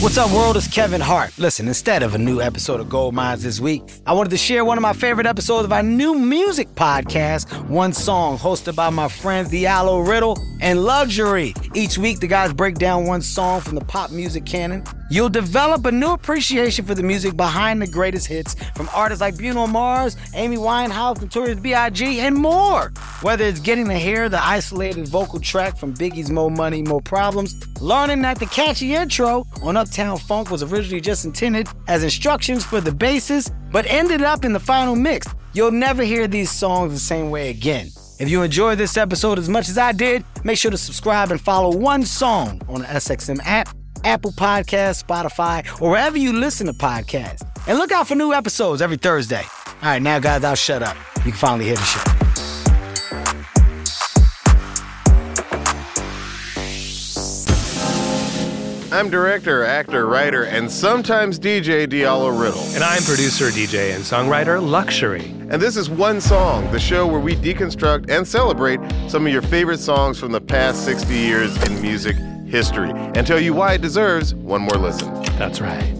What's up, world? It's Kevin Hart. Listen, instead of a new episode of Gold Minds this week, I wanted to share one of my favorite episodes of our new music podcast, One Song, hosted by my friends Diallo Riddle and Luxxury. Each week, the guys break down one song from the pop music canon. You'll develop a new appreciation for the music behind the greatest hits from artists like Bruno Mars, Amy Winehouse, Notorious B.I.G., and more. Whether it's getting to hear the isolated vocal track from Biggie's More Money, More Problems, learning that the catchy intro on Uptown Funk was originally just intended as instructions for the basses, but ended up in the final mix. You'll never hear these songs the same way again. If you enjoyed this episode as much as I did, make sure to subscribe and follow One Song on the SXM app, Apple Podcasts, Spotify, or wherever you listen to podcasts. And look out for new episodes every Thursday. All right, now, guys, I'll shut up. You can finally hear the show. I'm director, actor, writer, and sometimes DJ Diallo Riddle. And I'm producer, DJ, and songwriter Luxxury. And this is One Song, the show where we deconstruct and celebrate some of your favorite songs from the past 60 years in music history and tell you why it deserves one more listen. That's right.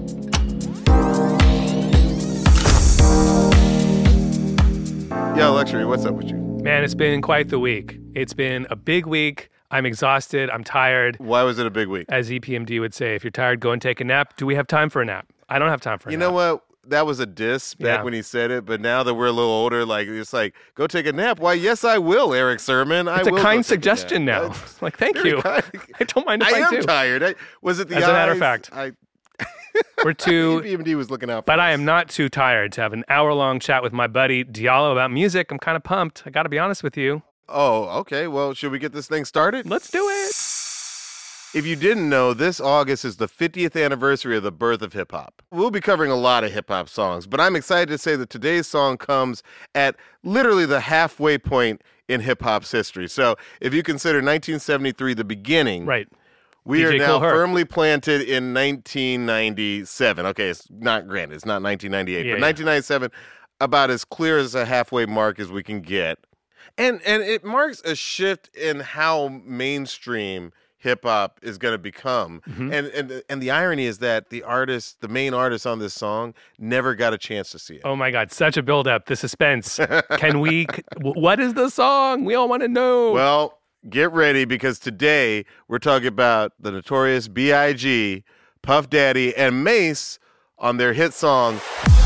Yeah, Luxxury, what's up with you? Man, it's been quite the week. It's been a big week. I'm exhausted. I'm tired. Why was it a big week? As EPMD would say, if you're tired, go and take a nap. Do we have time for a nap? I don't have time for a You nap. You know what? That was a diss back Yeah. when he said it, but now that we're a little older, like it's like, go take a nap. Why, yes, I will, Erick Sermon. I It's a will go kind suggestion nap. now. That's like, thank you. kind. I don't mind if I I, am do. tired. I, was it the As a matter of fact. I, We're too, EPMD was looking out for but I am not too tired to have an hour long chat with my buddy Diallo about music. I'm kind of pumped. I got to be honest with you. Oh, okay. Well, should we get this thing started? Let's do it. If you didn't know, this August is the 50th anniversary of the birth of hip hop. We'll be covering a lot of hip hop songs, but I'm excited to say that today's song comes at literally the halfway point in hip hop's history. So if you consider 1973 the beginning, Right. we are now firmly planted in 1997. Okay, it's not granted, it's not 1998, Yeah, but yeah. 1997, about as clear as a halfway mark as we can get. And and it marks a shift in how mainstream hip hop is going to become. Mm-hmm. And and and the irony is that the artist, the main artist on this song, never got a chance to see it. Oh my God, such a build up. The suspense. Can we, c- w- what is the song? We all want to know. Well, get ready because today we're talking about the notorious B.I.G., Puff Daddy, and Mase on their hit song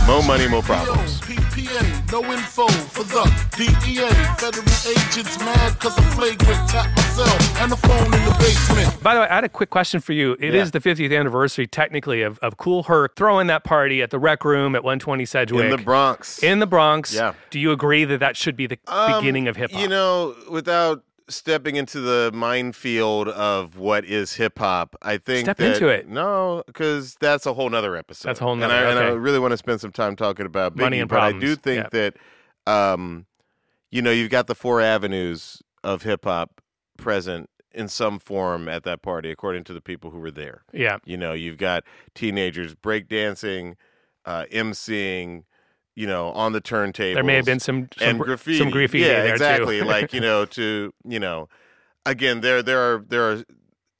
"Mo Money, Mo Problems." PPA, no info for the DEA. Federal agents mad cause I flagrant tap myself and the phone in the basement. By the way, I had a quick question for you. It is Yeah. the 50th anniversary, technically, of, of Kool Herc throwing that party at the Rec Room at 120 Sedgwick. In the Bronx. In the Bronx. Yeah. Do you agree that that should be the Um, beginning of hip hop? You know, without stepping into the minefield of what is hip hop, I think Step that- into it. No, because that's a whole nother episode. That's a whole And nother- I, and I really want to spend some time talking about Biggie, Money and problems. but I do think Yeah. that, um, you know, you've got the four avenues of hip hop present in some form at that party, according to the people who were there. yeah. You know, you've got teenagers breakdancing, uh, emceeing, you know, on the turntable. There may have been some, some, and graffiti. some graffiti yeah, exactly. like you know, to you know, again, there there are there are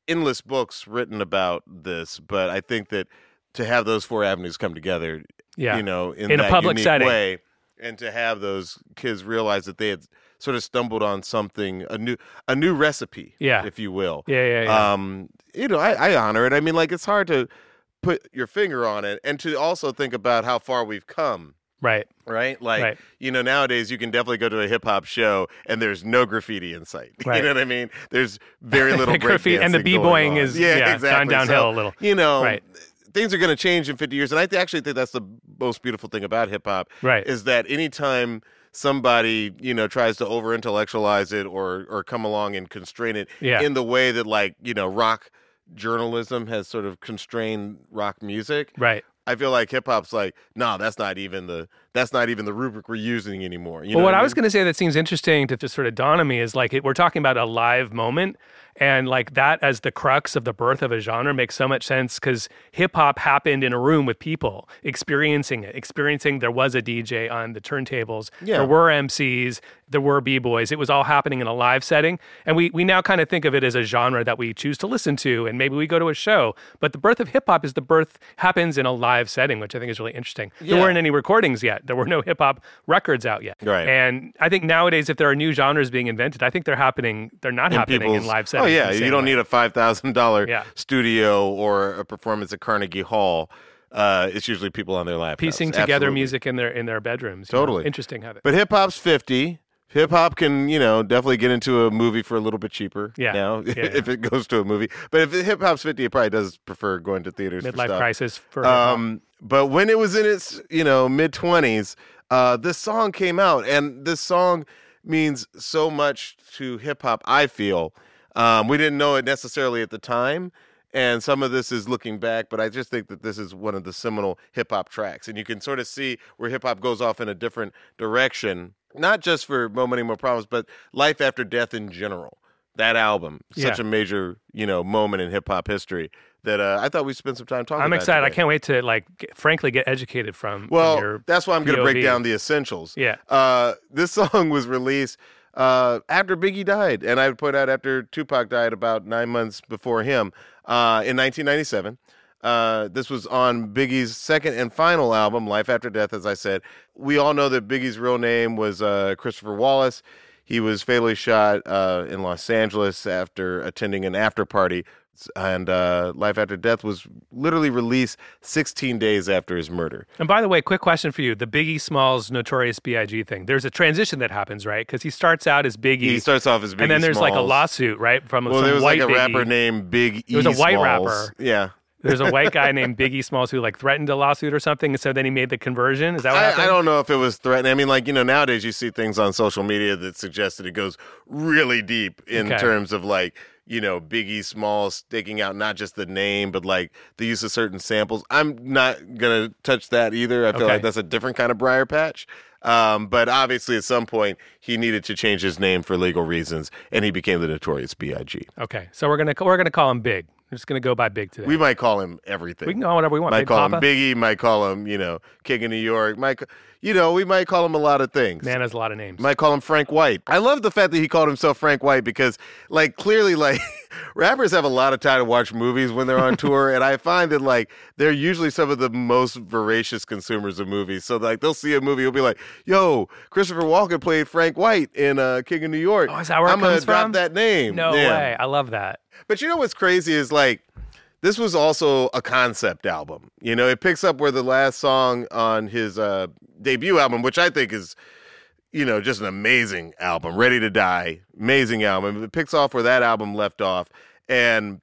endless books written about this, but I think that to have those four avenues come together, yeah. you know, in, In a public setting. way, and to have those kids realize that they had sort of stumbled on something a new a new recipe, Yeah. if you will. yeah, yeah, yeah. Um, you know, I, I honor it. I mean, like it's hard to put your finger on it and to also think about how far we've come. Right. Right? Like, Right. you know, nowadays you can definitely go to a hip hop show and there's no graffiti in sight. Right. You know what I mean? There's very little Graffiti- and the breakdancing b-boying is- yeah, exactly, gone downhill a little. You know, Right. things are going to change in 50 years. And I th- actually think that's the most beautiful thing about hip hop Right. is that anytime somebody, you know, tries to over intellectualize it or, or come along and constrain it Yeah. in the way that, like, you know, rock journalism has sort of constrained rock music. Right. I feel like hip hop's like, no, that's not even the that's not even the rubric we're using anymore. You well, know what I mean? was going to say that seems interesting to just sort of dawn on me is like it, we're talking about a live moment, and like that as the crux of the birth of a genre makes so much sense because hip hop happened in a room with people experiencing it, experiencing there was a DJ on the turntables, Yeah. there were MCs, there were b boys. It was all happening in a live setting, and we we now kind of think of it as a genre that we choose to listen to, and maybe we go to a show. But the birth of hip hop is the birth happens in a live setting, which I think is really interesting. There weren't any recordings yet. There were no hip hop records out yet. Right. And I think nowadays, if there are new genres being invented, I think they're happening. They're not happening in live settings. Oh in yeah, you don't way. need a five thousand dollar Yeah. studio or a performance at Carnegie Hall. Uh, it's usually people on their laptops piecing together Absolutely. music in their in their bedrooms. you know. Totally. interesting how that. But hip hop's fifty. Hip hop can, you know, definitely get into a movie for a little bit cheaper. Yeah. Now, Yeah, if it goes to a movie, but if hip hop's fifty, it probably does prefer going to theaters. for midlife stuff. crisis for hip hop. Um, but when it was in its, you know, mid twenties, uh, this song came out, and this song means so much to hip hop. I feel um, we didn't know it necessarily at the time, and some of this is looking back. But I just think that this is one of the seminal hip hop tracks, and you can sort of see where hip hop goes off in a different direction, not just for Mo Money Mo Problems, but life after death in general. That album, such Yeah. a major, you know, moment in hip hop history that uh, I thought we spent some time talking. About. I'm excited. I can't wait to like, get, frankly, get educated from. from Well, your that's why I'm going to break down the essentials. Yeah. Uh, this song was released uh, after Biggie died, and I would point out after Tupac died about nine months before him uh, in 1997. Uh, this was on Biggie's second and final album, Life After Death, as I said. We all know that Biggie's real name was uh, Christopher Wallace. He was fatally shot uh, in Los Angeles after attending an after party. And uh, Life After Death was literally released 16 days after his murder. And by the way, quick question for you: the Biggie Smalls Notorious B.I.G. thing. There's a transition that happens, right? Because he starts out as Biggie, He starts off as Biggie and then there's like a lawsuit, right, from Well, there was white like a Biggie. rapper named Big E. There was a white Smalls. rapper. Yeah. There's a white guy named Biggie Smalls who like threatened a lawsuit or something, and so then he made the conversion. Is that what happened? I, I don't know if it was threatening. I mean, like, you know, nowadays you see things on social media that suggest that it goes really deep in Okay. terms of like, you know, Biggie Smalls staking out not just the name, but like the use of certain samples. I'm not going to touch that either. I feel Okay. like that's a different kind of briar patch. Um, but obviously, at some point, he needed to change his name for legal reasons, and he became the Notorious B.I.G. Okay, so we're gonna we're gonna call him Big. We're just gonna go by Big today. We might call him everything. We can call him whatever we want. might Big call Papa. him Biggie, might call him, you know, King of New York, might, you know, we might call him a lot of things. Man has a lot of names. Might call him Frank White. I love the fact that he called himself Frank White because, like, clearly, like, rappers have a lot of time to watch movies when they're on tour, and I find that, like, they're usually some of the most voracious consumers of movies. So, like, they'll see a movie, they'll be like, "Yo, Christopher Walken played Frank White in uh, King of New York. Oh, is that where it I'm gonna drop from? that name." no Yeah. way. I love that. But you know what's crazy is like this was also a concept album. You know, it picks up where the last song on his uh, debut album, which I think is, you know, just an amazing album, Ready to Die, amazing album. It picks off where that album left off, and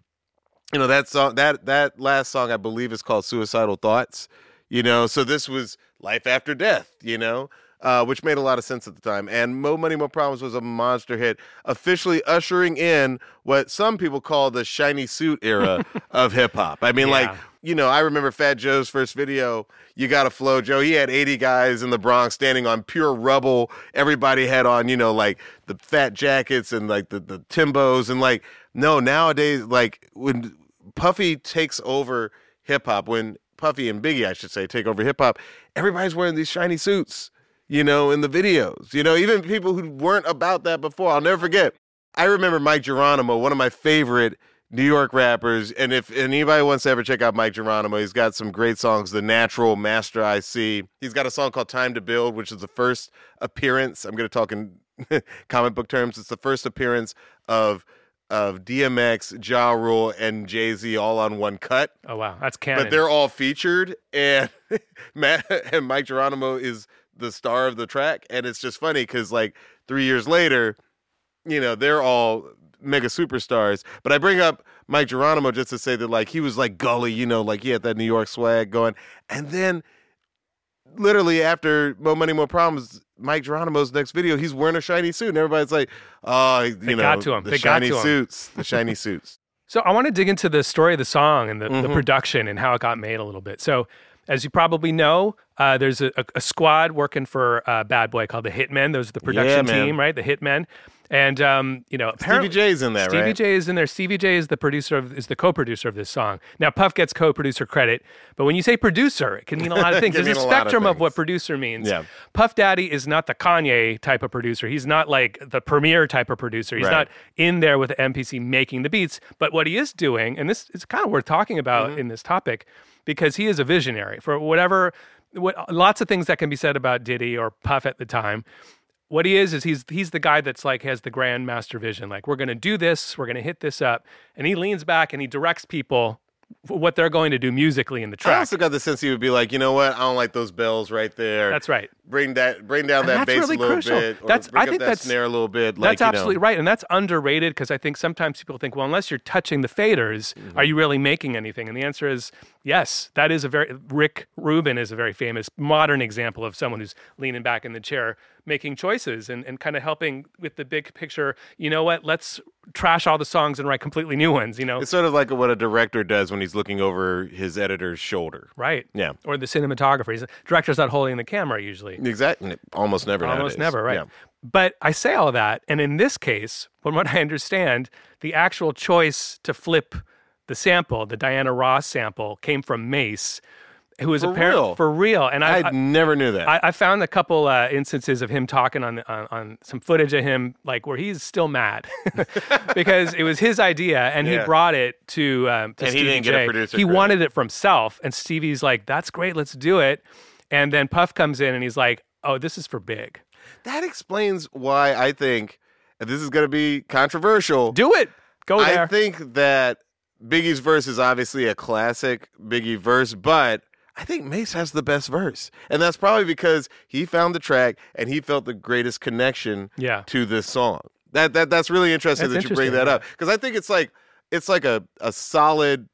you know that song, that that last song, I believe, is called "Suicidal Thoughts." You know, so this was life after death. You know. Uh, which made a lot of sense at the time. And Mo Money Mo Problems was a monster hit, officially ushering in what some people call the shiny suit era of hip hop. I mean, like, Yeah. You know, I remember Fat Joe's first video, You Gotta Flow Joe. He had 80 guys in the Bronx standing on pure rubble. Everybody had on, you know, like the fat jackets and like the, the Timbos. And like, no, nowadays, like when Puffy takes over hip hop, when Puffy and Biggie, I should say, take over hip hop, everybody's wearing these shiny suits, you know, in the videos. You know, even people who weren't about that before. I'll never forget. I remember Mic Geronimo, one of my favorite New York rappers. And if anybody wants to ever check out Mic Geronimo, he's got some great songs. The Natural, Master I See. He's got a song called Time to Build, which is the first appearance. I'm going to talk in comic book terms. It's the first appearance of of DMX, Ja Rule, and Jay Z all on one cut. Oh wow, that's canon. But they're all featured, and Matt and Mic Geronimo is the star of the track, and it's just funny because like three years later, you know, they're all mega superstars. But I bring up Mic Geronimo just to say that like he was like gully, you know, like he had that New York swag going, and then literally after Mo Money More Problems, Mic Geronimo's next video, he's wearing a shiny suit, and everybody's like, "Oh, you They know, got to him. the They got shiny to him." suits, the shiny suits." So I want to dig into the story of the song and the, Mm-hmm. the production and how it got made a little bit. So as you probably know, uh, there's a, a, squad working for uh, Bad Boy called the Hitmen. Those are the production man. team, right? The Hitmen. And um, you know, apparently Stevie J's in there, Stevie right? J is in there. Stevie J is the producer of is the co-producer of this song. Now Puff gets co-producer credit, but when you say producer, it can mean a lot of things. There's a a lot of spectrum of, what producer means. Yeah. Puff Daddy is not the Kanye type of producer. He's not like the premier type of producer. He's Right. not in there with the MPC making the beats. But what he is doing, and this is kind of worth talking about Mm-hmm. in this topic, because he is a visionary for whatever, what, lots of things that can be said about Diddy or Puff at the time. What he is is he's he's the guy that's like has the grand master vision. Like we're gonna do this, we're gonna hit this up, and he leans back and he directs people what they're going to do musically in the track. I also got the sense he would be like, you know what? I don't like those bells right there. That's right. Bring that, bring down And that bass really a little crucial. bit. Or That's- bring I up think that that's- snare a little bit. That's Like, you know. absolutely right. And that's underrated because I think sometimes people think, well, unless you're touching the faders, Mm-hmm. are you really making anything? And the answer is yes. That is a very, Rick Rubin is a very famous modern example of someone who's leaning back in the chair, making choices and, and kind of helping with the big picture. You know what? Let's trash all the songs and write completely new ones, you know? It's sort of like what a director does when he's looking over his editor's shoulder. right. Yeah. Or the cinematographer. He's, director's not holding the camera usually. Exactly. Almost never. Almost nowadays. never, right? Yeah. But I say all that, and in this case, from what I understand, the actual choice to flip the sample, the Diana Ross sample, came from Mase, who was For apparently real? for real. And I, I, never knew that. I, I found a couple uh, instances of him talking on, on on some footage of him, like where he's still mad because it was his idea and he brought it to, um, to And he Stevie didn't get a J. producer He credit. wanted it for himself, and Stevie's like, "That's great, let's do it." And then Puff comes in and he's like, "Oh, this is for big. that explains why I think this is going to be controversial. Do it. Go there." I think that Biggie's verse is obviously a classic Biggie verse, but I think Mase has the best verse. And that's probably because he found the track and he felt the greatest connection Yeah. to this song. That that that's really interesting That's that you bring that interesting, up because I think it's like it's like a a solid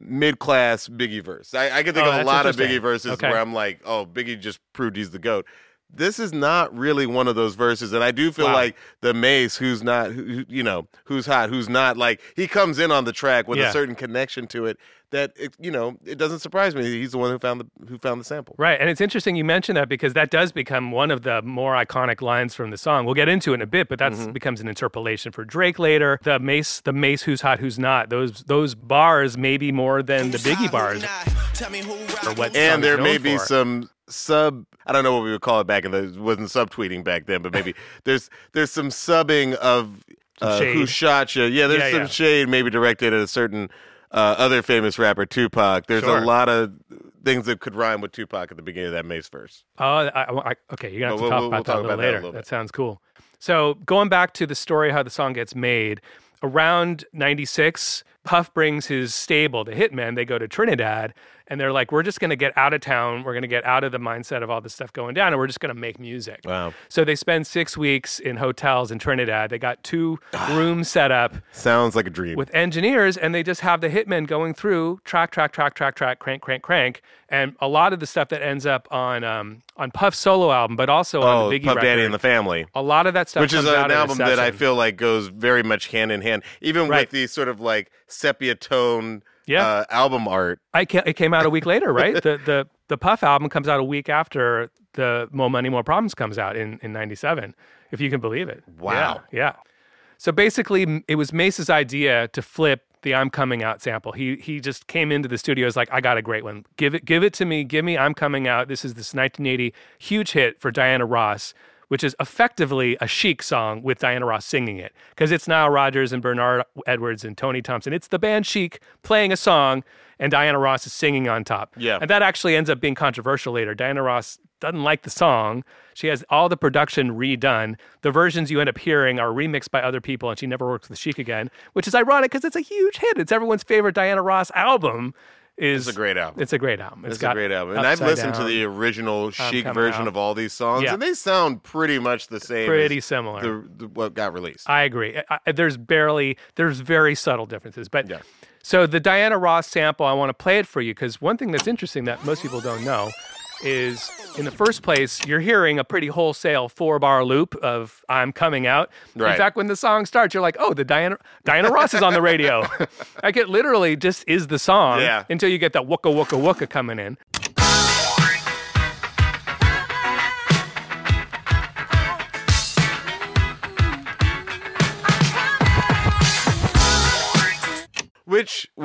mid class Biggie verse. I, I can think Oh, of a lot of. Biggie verses Okay. where I'm like, oh, Biggie just proved he's the goat. This is not really one of those verses, and I do feel Wow. like the Mase, who's not, who, who- you know, who's hot, who's not, like he comes in on the track with Yeah. a certain connection to it that it, you know, it doesn't surprise me. He's the one who found the who found the sample. Right. And it's interesting you mentioned that because that does become one of the more iconic lines from the song. We'll get into it in a bit, but that Mm-hmm. becomes an interpolation for Drake later. The Mase, the Mase who's hot, who's not. Those those bars maybe more than the Biggie bars. Or what and there may be for. some sub i don't know what we would call it back in the it wasn't subtweeting back then but maybe there's there's some subbing of uh, who shot you yeah there's Yeah, some yeah. shade maybe directed at a certain uh, other famous rapper tupac there's Sure. a lot of things that could rhyme with tupac at the beginning of that mase verse Oh, I, I, okay. You're gonna have to We'll- talk we'll- about we'll that talk a little about that a later. little that sounds cool. So going back to the story, how the song gets made. Around '96, Puff brings his stable, the Hitmen. They go to Trinidad, and they're like, "We're just going to get out of town. We're going to get out of the mindset of all this stuff going down, and we're just going to make music." Wow. So they spend six weeks in hotels in Trinidad. They got two Ah. rooms set up sounds like a dream with engineers and they just have the hitmen going through track track track track track crank crank crank and a lot of the stuff that ends up on um on Puff's solo album but also oh on the Biggie puff record daddy and the family a lot of that stuff which is an album that I feel like goes very much hand in hand, even Right. with the sort of like sepia tone Yeah. uh, album art. I ca- it came out a week later right the the the Puff album comes out a week after the More Money More Problems comes out in in 97 if you can believe it Wow. yeah, yeah. so basically it was Mase's idea to flip the I'm coming out sample. He he just came into the studio was like I got a great one. Give it give it to me. Give me I'm coming out. This is this 1980 huge hit for Diana Ross which is effectively a chic song with Diana Ross singing it. Because it's Nile Rodgers and Bernard Edwards and Tony Thompson. It's the band Chic playing a song and Diana Ross is singing on top. Yeah. And that actually ends up being controversial later. Diana Ross doesn't like the song. She has all the production redone. The versions you end up hearing are remixed by other people, and she never works with Chic again, which is ironic because it's a huge hit. It's everyone's favorite Diana Ross album. Is It's a great album. It's a great album. It's, got a great album. And I've listened to the original chic version Out. of all these songs, Yeah. and they sound pretty much the same. Pretty similar. The, the, what got released. I agree. I, I- there's barely, there's very subtle differences. But Yeah. so the Diana Ross sample, I want to play it for you because one thing that's interesting that most people don't know is in the first place, you're hearing a pretty wholesale four bar loop of I'm coming out. In fact, when the song starts, you're like, oh, the Diana, Diana Ross is on the radio. like it literally just is the song Yeah. until you get that wooka wooka wooka coming in.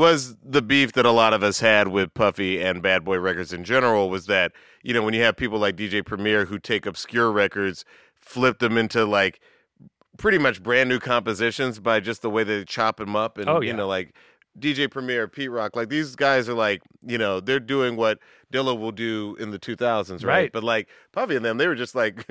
Was the beef that a lot of us had with Puffy and Bad Boy Records in general was that, you know, when you have people like DJ Premier who take obscure records, flip them into like pretty much brand new compositions by just the way they chop them up and Oh, you know like DJ Premier, Pete Rock, like these guys are like, you know, they're doing what Dilla will do in the 2000s, right? Right. But like Puffy and them, they were just like,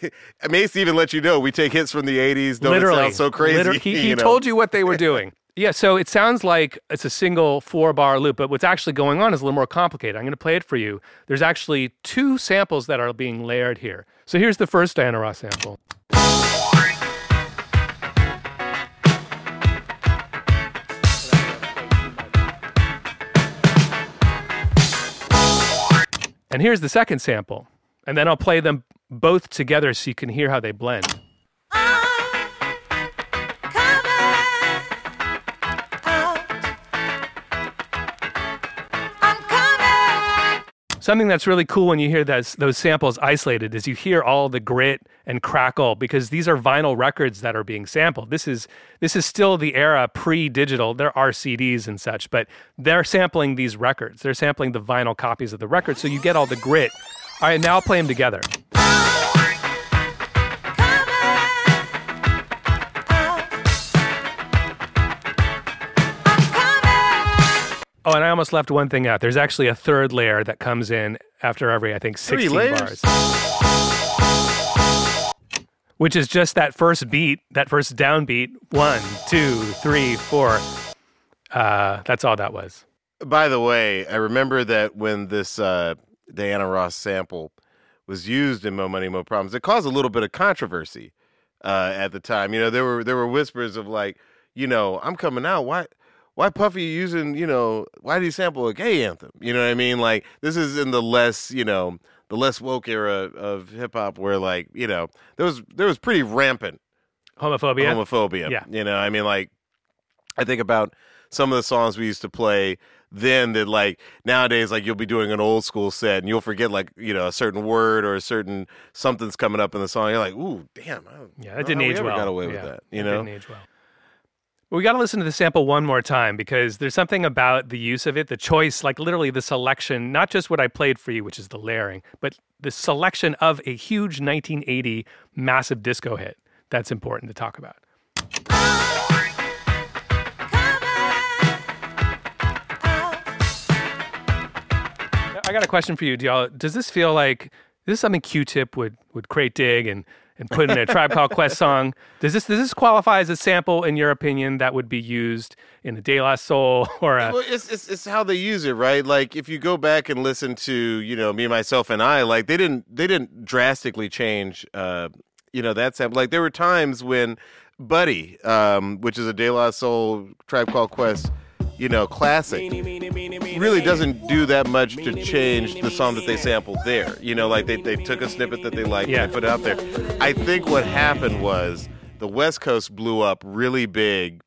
Mase even let you know we take hits from the 80s. Don't literally it sound so crazy? Liter- he he you know? told you what they were doing. Yeah, so it sounds like it's a single four bar loop, but what's actually going on is a little more complicated. I'm going to play it for you. There's actually two samples that are being layered here. So here's the first Diana Ross sample. And here's the second sample. And then I'll play them both together so you can hear how they blend. Something that's really cool when you hear those, those samples isolated is you hear all the grit and crackle because these are vinyl records that are being sampled. This is this is still the era pre-digital. There are CDs and such, but they're sampling these records. They're sampling the vinyl copies of the records, so you get all the grit. All right, now I'll play them together. Oh, and I almost left one thing out. There's actually a third layer that comes in after every, I think, 16 bars. Which is just that first beat, that first downbeat. One, two, three, four. Uh, that's all that was. By the way, I remember that when this uh, Diana Ross sample was used in Mo Money Mo Problems, it caused a little bit of controversy uh, at the time. You know, there were there were whispers of like, you know, I'm coming out. Why why Puffy using, you know, why did he sample a gay anthem? You know what I mean? Like this is in the less, you know, the less woke era of hip hop where like, you know, there was there was pretty rampant Homophobia. homophobia. Yeah. You know, I mean, like, I think about some of the songs we used to play then that, like, nowadays, like, you'll be doing an old school set and you'll forget, like, you know, a certain word or a certain something's coming up in the song. You're like, ooh, damn. I don't yeah, that didn't we age ever well. got away Yeah, with that, you it know? didn't age well. We got to listen to the sample one more time because there's something about the use of it, the choice, like literally the selection, not just what I played for you, which is the layering, but the selection of a huge 1980 massive disco hit. That's important to talk about. I got a question for you, y'all. Does this feel like this is something Q-Tip would would crate dig and and put in a Tribe Called Quest song? Does this does this qualify as a sample in your opinion that would be used in a De La Soul or a? Well, it's, it's it's how they use it, right? Like if you go back and listen to you know me, myself, and I, like they didn't they didn't drastically change, uh, you know that sample. Like there were times when Buddy, um, which is a De La Soul Tribe Called Quest, you know, classic, really doesn't do that much to change the song that they sampled there. You know, like they they took a snippet that they liked Yeah. and they put it out there. I think what happened was the West Coast blew up really big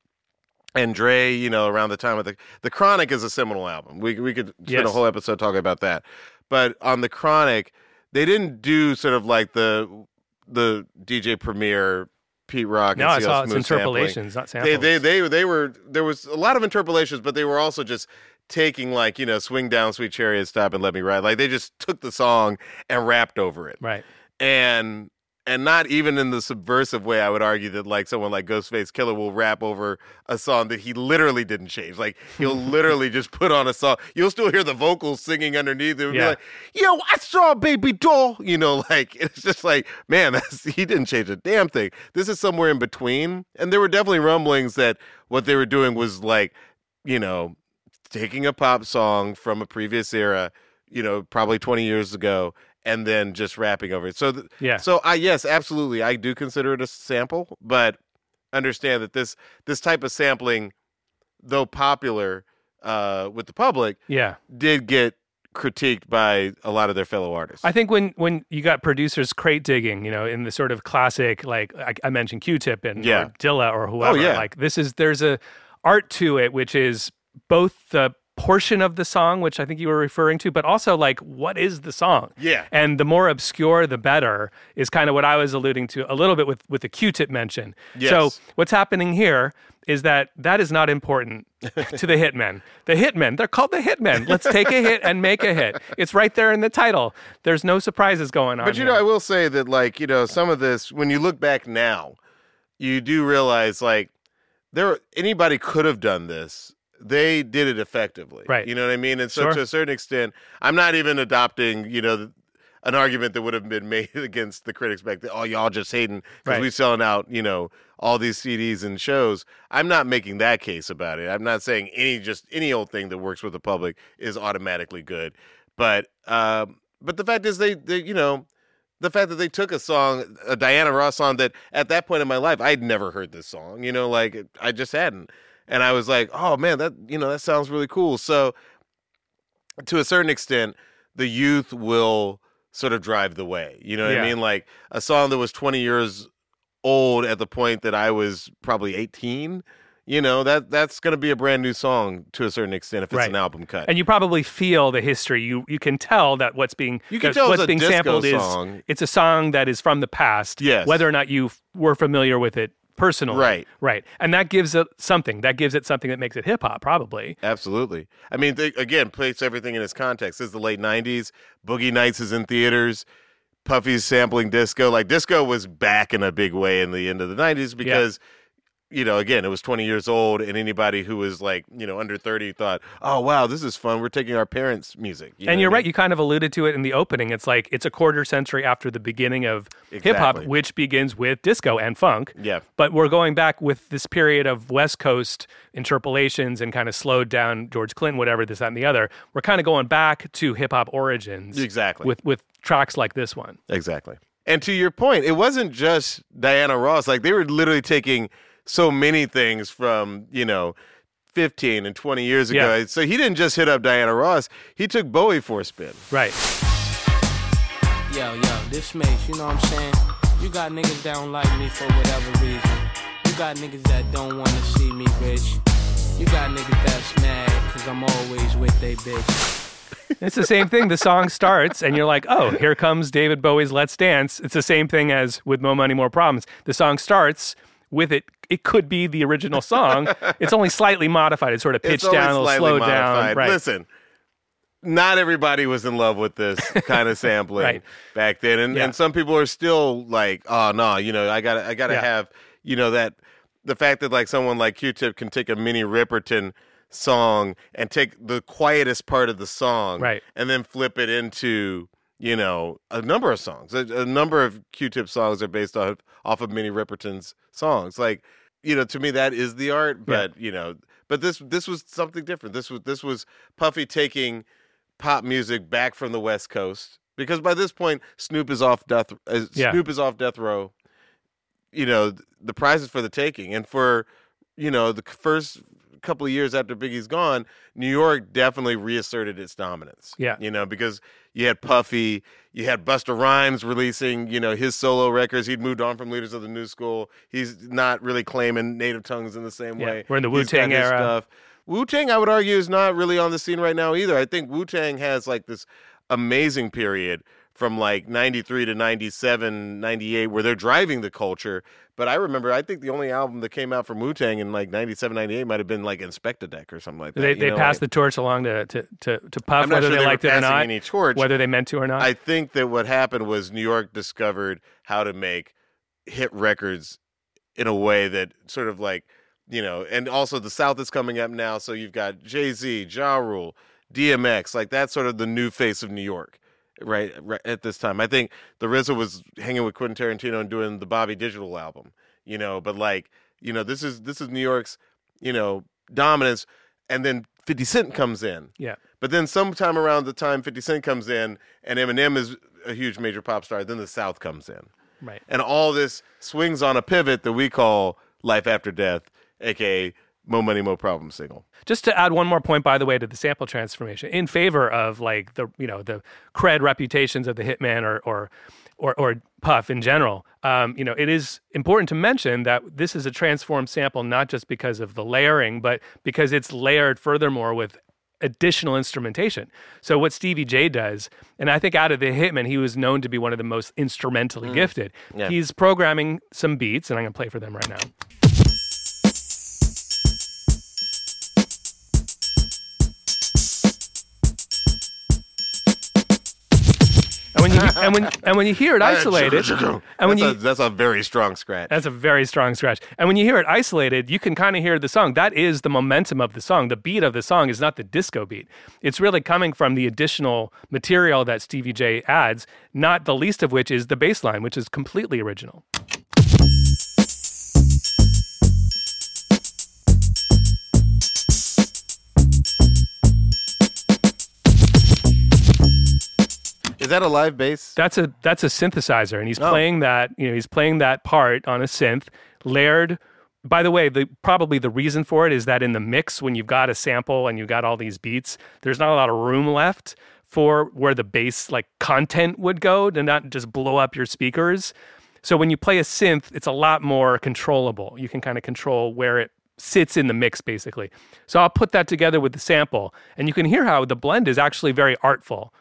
and Dre, you know, around the time of the the Chronic is a seminal album. We we could spend a whole episode talking about that. But on the Chronic, they didn't do sort of like the the DJ Premier, Pete Rock. no, and I saw it's Smooth sampling. interpolations, not They, samples. they they they were there was a lot of interpolations, but they were also just taking like you know swing down sweet chariot stop and let me ride like they just took the song and rapped over it right. and and not even in the subversive way. I would argue that like someone like Ghostface Killah will rap over a song that he literally didn't change. Like he'll literally just put on a song. You'll still hear the vocals singing underneath. It would Yeah. be like, "Yo, I saw a baby doll." You know, like it's just like, man, that's, he didn't change a damn thing. This is somewhere in between. And there were definitely rumblings that what they were doing was like, you know, taking a pop song from a previous era, you know, probably 20 years ago, and then just rapping over it. So, th- Yeah. So I yes, absolutely, I do consider it a sample, but understand that this this type of sampling, though popular uh, with the public, Yeah. did get critiqued by a lot of their fellow artists. I think when when you got producers crate digging, you know, in the sort of classic, like I, I mentioned Q-Tip and Yeah. Oh, or Dilla or whoever, yeah. like this is there's a art to it, which is both the portion of the song, which I think you were referring to, but also like what is the song? Yeah. And the more obscure, the better is kind of what I was alluding to a little bit with with the Q-Tip mention. Yes. So what's happening here is that that is not important to the hitmen. The hitmen, they're called the hitmen. Let's take a hit and make a hit. It's right there in the title. There's no surprises going on. But you here. know, I will say that, like, you know, some of this, when you look back now, you do realize, like, there anybody could have done this. They did it effectively, Right. You know what I mean? And so, Sure. to a certain extent, I'm not even adopting, you know, an argument that would have been made against the critics back then. Oh, y'all just hating because Right. we selling out, you know, all these CDs and shows. I'm not making that case about it. I'm not saying any just any old thing that works with the public is automatically good. But um, but the fact is, they, they you know, the fact that they took a song, a Diana Ross song that at that point in my life I'd never heard this song. You know, like I just hadn't, and I was like, oh man, that you know that sounds really cool. So to a certain extent, the youth will sort of drive the way. You know what I mean? Like a song that was 20 years old at the point that I was probably 18. You know that that's going to be a brand new song to a certain extent if it's Right. an album cut. and you probably feel the history. You you can tell that what's being You can tell it's what's a being sampled song. is it's a song that is from the past. Yes. Whether or not you f- were familiar with it personally. Right. Right. And that gives it something. That gives it something that makes it hip hop, probably. Absolutely. I mean, they, again, place everything in its context. This is the late '90s. Boogie Nights is in theaters. Puffy's sampling disco. Like disco was back in a big way in the end of the '90s because, you know, again, it was 20 years old, and anybody who was like, you know, under 30 thought, "Oh, wow, this is fun. We're taking our parents' music." You and you're I right. mean? You kind of alluded to it in the opening. It's like it's a quarter century after the beginning of hip hop, which begins with disco and funk. Yeah. But we're going back with this period of West Coast interpolations and kind of slowed down George Clinton, whatever, this, that, and the other. We're kind of going back to hip hop origins. Exactly. With with tracks like this one. Exactly. And to your point, it wasn't just Diana Ross. Like they were literally taking so many things from, you know, 15 and 20 years ago. Yeah. So he didn't just hit up Diana Ross, he took Bowie for a spin. Right. Yo, yo, this makes, you know what I'm saying? You got niggas that don't like me for whatever reason. You got niggas that don't wanna see me rich. You got niggas that's mad cause I'm always with they bitch. It's the same thing. The song starts, and you're like, oh, here comes David Bowie's Let's Dance. It's the same thing as with More Money, More Problems. The song starts with it. It could be the original song. it's only slightly modified. It's sort of pitched down, a little slowed down. Right. Listen, not everybody was in love with this kind of sampling Right. back then. And, Yeah. and some people are still like, oh, no, you know, I got to I gotta Yeah. have, you know, that the fact that like someone like Q-Tip can take a Minnie Riperton song and take the quietest part of the song Right. and then flip it into you know a number of songs a, a number of q-tip songs are based off off of minnie riperton's songs like you know to me that is the art but you know but this this was something different this was this was puffy taking pop music back from the west coast because by this point snoop is off death uh, Yeah. snoop is off death row you know the prize is for the taking and for you know the first couple of years after biggie's gone new york definitely reasserted its dominance Yeah. you know because you had puffy you had busta rhymes releasing you know his solo records he'd moved on from leaders of the new school he's not really claiming native tongues in the same Yeah. way We're in the Wu-Tang his era. stuff. wu-tang i would argue is not really on the scene right now either i think wu-tang has like this amazing period from like 93 to 97, 98, where they're driving the culture. But I remember, I think the only album that came out from Wu Tang in like 97, 98 might have been like Inspectah Deck or something like that. They, they know, passed like- the torch along to, to, to, to Puff, whether sure they they liked it or not, any torch. whether they meant to or not. I think that what happened was New York discovered how to make hit records in a way that sort of like, you know, and also the South is coming up now. So you've got Jay Z, Ja Rule, DMX, like that's sort of the new face of New York. Right, right at this time, I think the RZA was hanging with Quentin Tarantino and doing the Bobby Digital album, you know. But like, you know, this is this is New York's, you know, dominance, and then Fifty Cent comes in, yeah. but then sometime around the time 50 Cent comes in and Eminem is a huge major pop star, then the South comes in. Right. And all this swings on a pivot that we call Life After Death, aka Mo Money, Mo Problem single. Just to add one more point, by the way, to the sample transformation in favor of like the you know the cred reputations of the Hitmen or or or, or Puff in general. Um, you know, it is important to mention that this is a transformed sample not just because of the layering, but because it's layered furthermore with additional instrumentation. So what Stevie J does, and I think out of the Hitmen, he was known to be one of the most instrumentally gifted. Yeah. He's programming some beats, and I'm going to play for them right now. And when you and when and when you hear it isolated, and when that's, you a, that's a very strong scratch. that's a very strong scratch. And when you hear it isolated, you can kind of hear the song. That is the momentum of the song. The beat of the song is not the disco beat. It's really coming from the additional material that Stevie J adds, not the least of which is the bass line, which is completely original. Is that a live bass? That's a that's a synthesizer, and he's Oh. playing that. You know, he's playing that part on a synth, layered. By the way, the probably the reason for it is that in the mix, when you've got a sample and you've got all these beats, there's not a lot of room left for where the bass like content would go to not just blow up your speakers. So when you play a synth, it's a lot more controllable. You can kind of control where it sits in the mix basically. So I'll put that together with the sample and you can hear how the blend is actually very artful.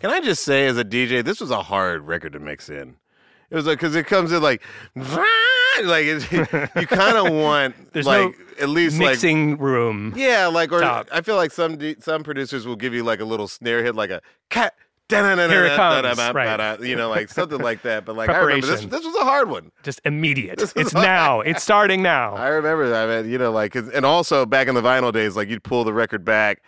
Can I just say, as a DJ, this was a hard record to mix in. It was like because it comes in like, like it, you kind of want There's like no at least like Mixing room. Yeah, like or Top. I feel like some D- some producers will give you like a little snare hit, like a cat. Here it comes, right. You know, like something like that. But like I remember this. This was a hard one. just immediate. It's now. It's starting now. I remember that, man. You know, like, and also back in the vinyl days, like you'd pull the record back,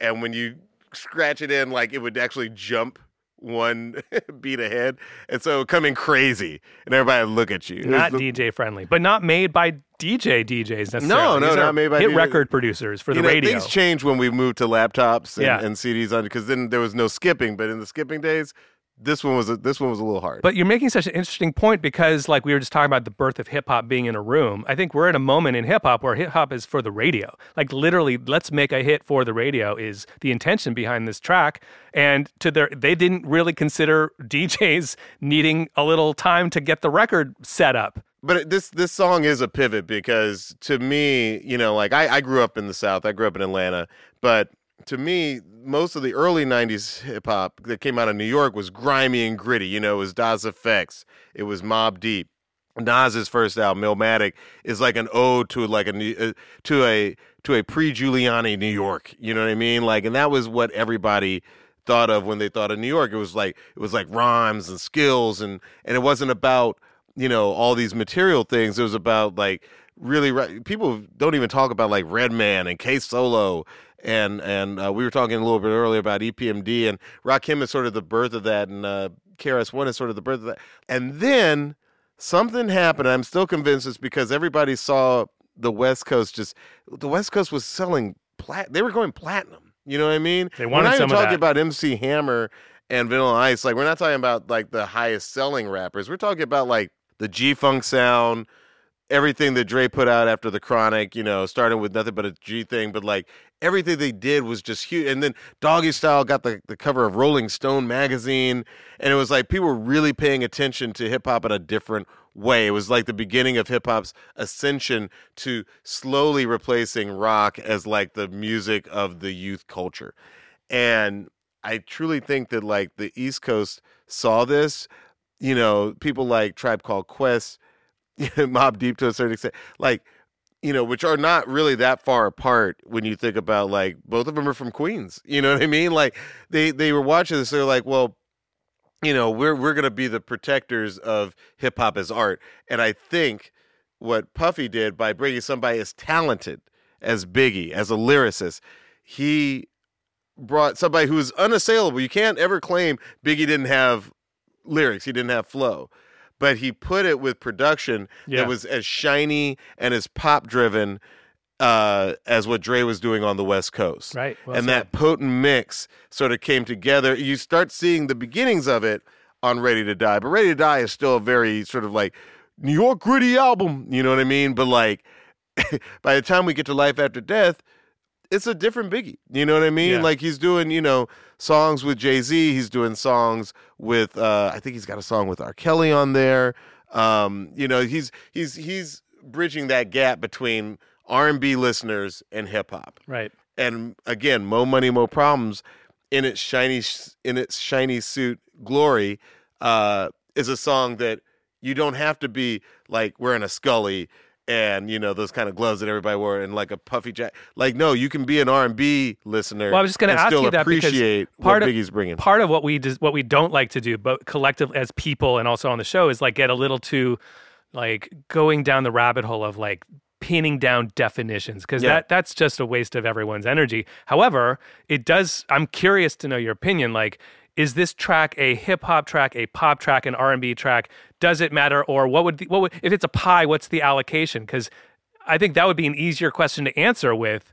and when you scratch it in, like it would actually jump one beat ahead, and so coming crazy, and everybody would look at you. Not the- DJ friendly, but not made by DJ DJs necessarily. No, no, These not made by hit DJ. record producers for you the know, radio. Things changed when we moved to laptops and, Yeah. and CDs on because then there was no skipping. But in the skipping days, this one was a, this one was a little hard. But you're making such an interesting point because, like, we were just talking about the birth of hip hop being in a room. I think we're at a moment in hip hop where hip hop is for the radio. Like, literally, let's make a hit for the radio is the intention behind this track. And to their, they didn't really consider DJs needing a little time to get the record set up. But this this song is a pivot because to me, you know, like I, I grew up in the South. I grew up in Atlanta, but to me, most of the early '90s hip hop that came out of New York was grimy and gritty. You know, it was Das EFX, it was Mobb Deep. Nas's first album, Illmatic, is like an ode to like a uh, to a to a pre-Giuliani New York. You know what I mean? Like, and that was what everybody thought of when they thought of New York. It was like it was like rhymes and skills, and and it wasn't about you know all these material things. It was about like really people don't even talk about like Redman and K Solo. And and uh, we were talking a little bit earlier about EPMD and Rakim is sort of the birth of that, and uh, KRS One is sort of the birth of that. And then something happened. I'm still convinced it's because everybody saw the West Coast just the West Coast was selling plat. They were going platinum. You know what I mean? They we're wanted not even talking that. about MC Hammer and Vanilla Ice. Like we're not talking about like the highest selling rappers. We're talking about like the G Funk sound, everything that Dre put out after the Chronic, you know, starting with nothing but a G thing, but like everything they did was just huge. And then Doggy Style got the, the cover of Rolling Stone magazine, and it was like people were really paying attention to hip hop in a different way. It was like the beginning of hip hop's ascension to slowly replacing rock as like the music of the youth culture. And I truly think that like the East Coast saw this, you know, people like Tribe Called Quest, Mobb Deep to a certain extent, like, you know, which are not really that far apart when you think about like both of them are from Queens. You know what I mean? Like they they were watching this, they're like, well, you know, we're we're gonna be the protectors of hip hop as art. And I think what Puffy did by bringing somebody as talented as Biggie, as a lyricist, he brought somebody who was unassailable. You can't ever claim Biggie didn't have lyrics, he didn't have flow. But he put it with production Yeah. that was as shiny and as pop driven uh, as what Dre was doing on the West Coast. Right. Well and said. that potent mix sort of came together. You start seeing the beginnings of it on Ready to Die, but Ready to Die is still a very sort of like New York gritty album. You know what I mean? But like by the time we get to Life After Death, it's a different Biggie. You know what I mean? Yeah. Like he's doing, you know, songs with Jay Z. He's doing songs with, uh, I think he's got a song with R. Kelly on there. Um, you know, he's he's he's bridging that gap between R and B listeners and hip hop. Right. And again, Mo Money Mo Problems in its shiny in its shiny suit glory uh, is a song that you don't have to be like wearing a Scully and you know those kind of gloves that everybody wore and like a puffy jacket. Like no, you can be an R and B listener. Well, I was just going to ask still you that because appreciate part what of Biggie's bringing. part of what we dis- what we don't like to do, but collectively as people and also on the show, is like get a little too like going down the rabbit hole of like pinning down definitions because Yeah. that that's just a waste of everyone's energy. However, it does. I'm curious to know your opinion. Like, is this track a hip hop track, a pop track, an R and B track? Does it matter, or what would the, what would if it's a pie? What's the allocation? Because I think that would be an easier question to answer with.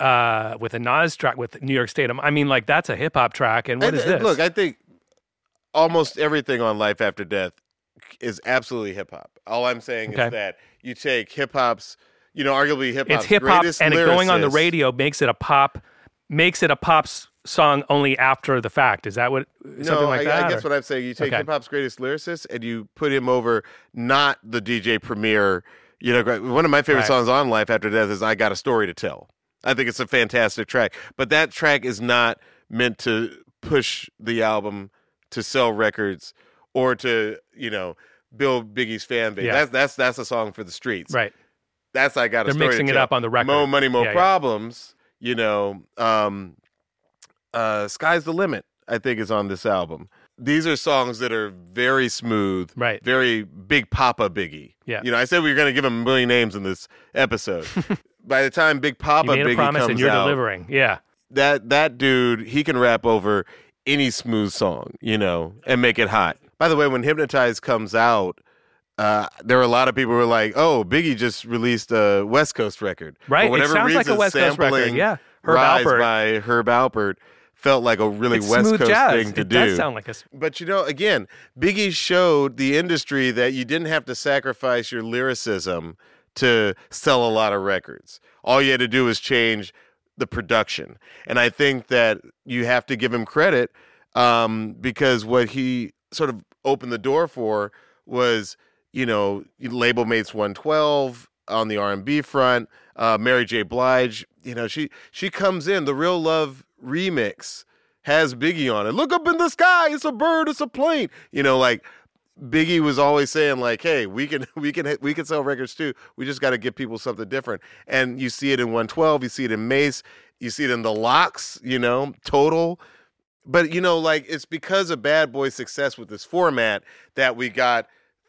Uh, with a Nas track with New York State, I mean, like that's a hip hop track, and what And, is this? Look, I think almost everything on Life After Death is absolutely hip hop. All I'm saying Okay. is that you take hip hop's, you know, arguably hip hop's it's hip hop and it going on the radio makes it a pop makes it a pop song only after the fact is that what something no, like I, that I guess or- what I'm saying, you take Okay. hip hop's greatest lyricist and you put him over not the DJ Premier. You know, one of my favorite Right. songs on Life After Death is "I Got a Story to Tell." I think it's a fantastic track, but that track is not meant to push the album to sell records or to you know build Biggie's fan base. Yeah. That's that's that's a song for the streets. right That's I got a They're story mixing to it tell. up on the record. Mo money, mo Yeah, yeah. You know, um, uh, sky's the limit. I think is on this album. These are songs that are very smooth, Right. Very Big Papa Biggie. Yeah. You know, I said we were going to give him a million names in this episode. By the time Big Papa you made Biggie a promise comes and you're out, delivering yeah that that dude he can rap over any smooth song, you know, and make it hot. By the way, when Hypnotize comes out, uh, there were a lot of people who were like, "Oh, Biggie just released a West Coast record." Right, For it whatever sounds like a West Coast record, yeah. Herb Rise Alpert. by Herb Alpert felt like a really it's West Coast jazz thing to it do. does sound like a But you know, again, Biggie showed the industry that you didn't have to sacrifice your lyricism to sell a lot of records. All you had to do was change the production. And I think that you have to give him credit um, because what he sort of opened the door for was, you know, label mates 112 on the R&B front, uh, Mary J. Blige, you know, she she comes in the Real Love remix has Biggie on it. Look up in the sky, it's a bird, it's a plane. You know, like Biggie was always saying like, "Hey, we can we can we can sell records too. We just got to give people something different." And you see it in 112, you see it in Mase, you see it in the Lox, you know, Total. But you know, like it's because of Bad Boy's success with this format that we got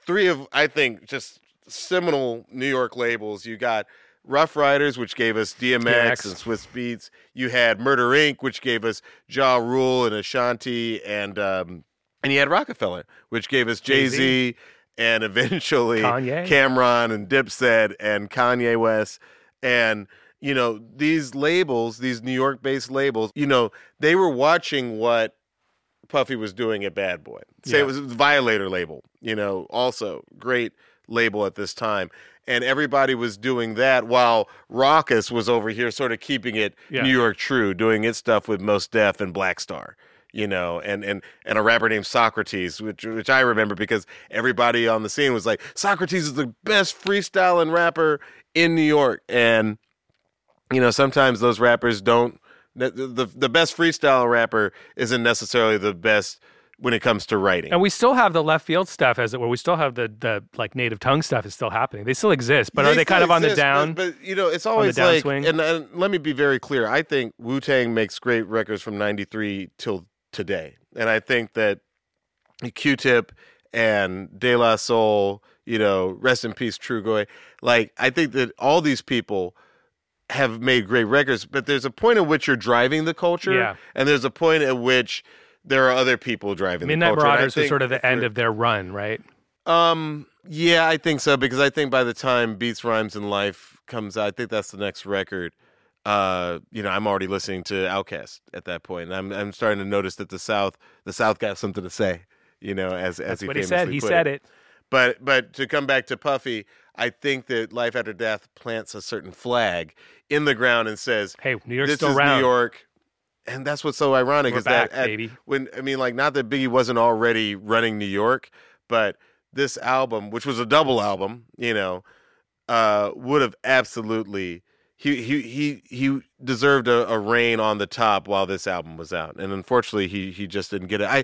three of I think just seminal New York labels. You got Ruff Ryders, which gave us DMX and Swizz Beatz. You had Murder Inc., which gave us Ja Rule and Ashanti, and um, and you had Rockefeller, which gave us Jay Z Jay-Z. and eventually Kanye. Cam'ron and Dipset and Kanye West. And, you know, these labels, these New York based labels, you know, they were watching what Puffy was doing at Bad Boy. Say Yeah. it was the Violator label, you know, also great label at this time. and everybody was doing that while Rawkus was over here sort of keeping it Yeah. New York true, doing its stuff with Mos Def and Black Star. You know, and, and and a rapper named Socrates, which which I remember because everybody on the scene was like, Socrates is the best freestyling rapper in New York, and you know sometimes those rappers don't. The the, the best freestyle rapper isn't necessarily the best when it comes to writing. And we still have the left field stuff, as it were. We still have the the like native tongue stuff is still happening. They still exist, but are they kind of on the down? But, but, you know, it's always like, and, and let me be very clear. I think Wu Tang makes great records from '93 till today, and I think that Q-Tip and De La Soul, you know, rest in peace, Trugoy. Like, I think that all these people have made great records, but there's a point at which you're driving the culture, Yeah. and there's a point at which there are other people driving Midnight the culture. and I Marauders was sort of the end of their run, right? um, yeah, I think so because I think by the time Beats, Rhymes, and Life comes out, I think that's the next record. Uh, you know, I'm already listening to Outkast at that point, and I'm I'm starting to notice that the South, the South got something to say. You know, as as That's he what he said. He said it. But but to come back to Puffy, I think that Life After Death plants a certain flag in the ground and says, Hey, New York's this still is around. New York. And that's what's so ironic We're is that at- baby. when I mean like not that Biggie wasn't already running New York, but this album, which was a double album, you know, uh, would have absolutely he he he he deserved a, a reign on the top while this album was out, and unfortunately he he just didn't get it. I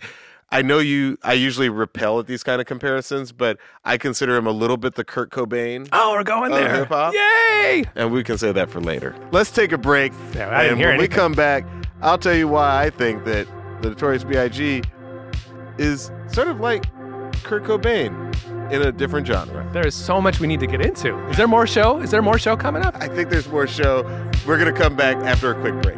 I know you. I usually repel at these kind of comparisons, but I consider him a little bit the Kurt Cobain. Oh, we're going there. hip-hop? Yay! And we can say that for later. Let's take a break. Yeah, I didn't and hear when we come back, I'll tell you why I think that the Notorious B.I.G. is sort of like Kurt Cobain in a different genre. There is so much we need to get into. Is there more show? Is there more show coming up? I think there's more show. We're going to come back after a quick break.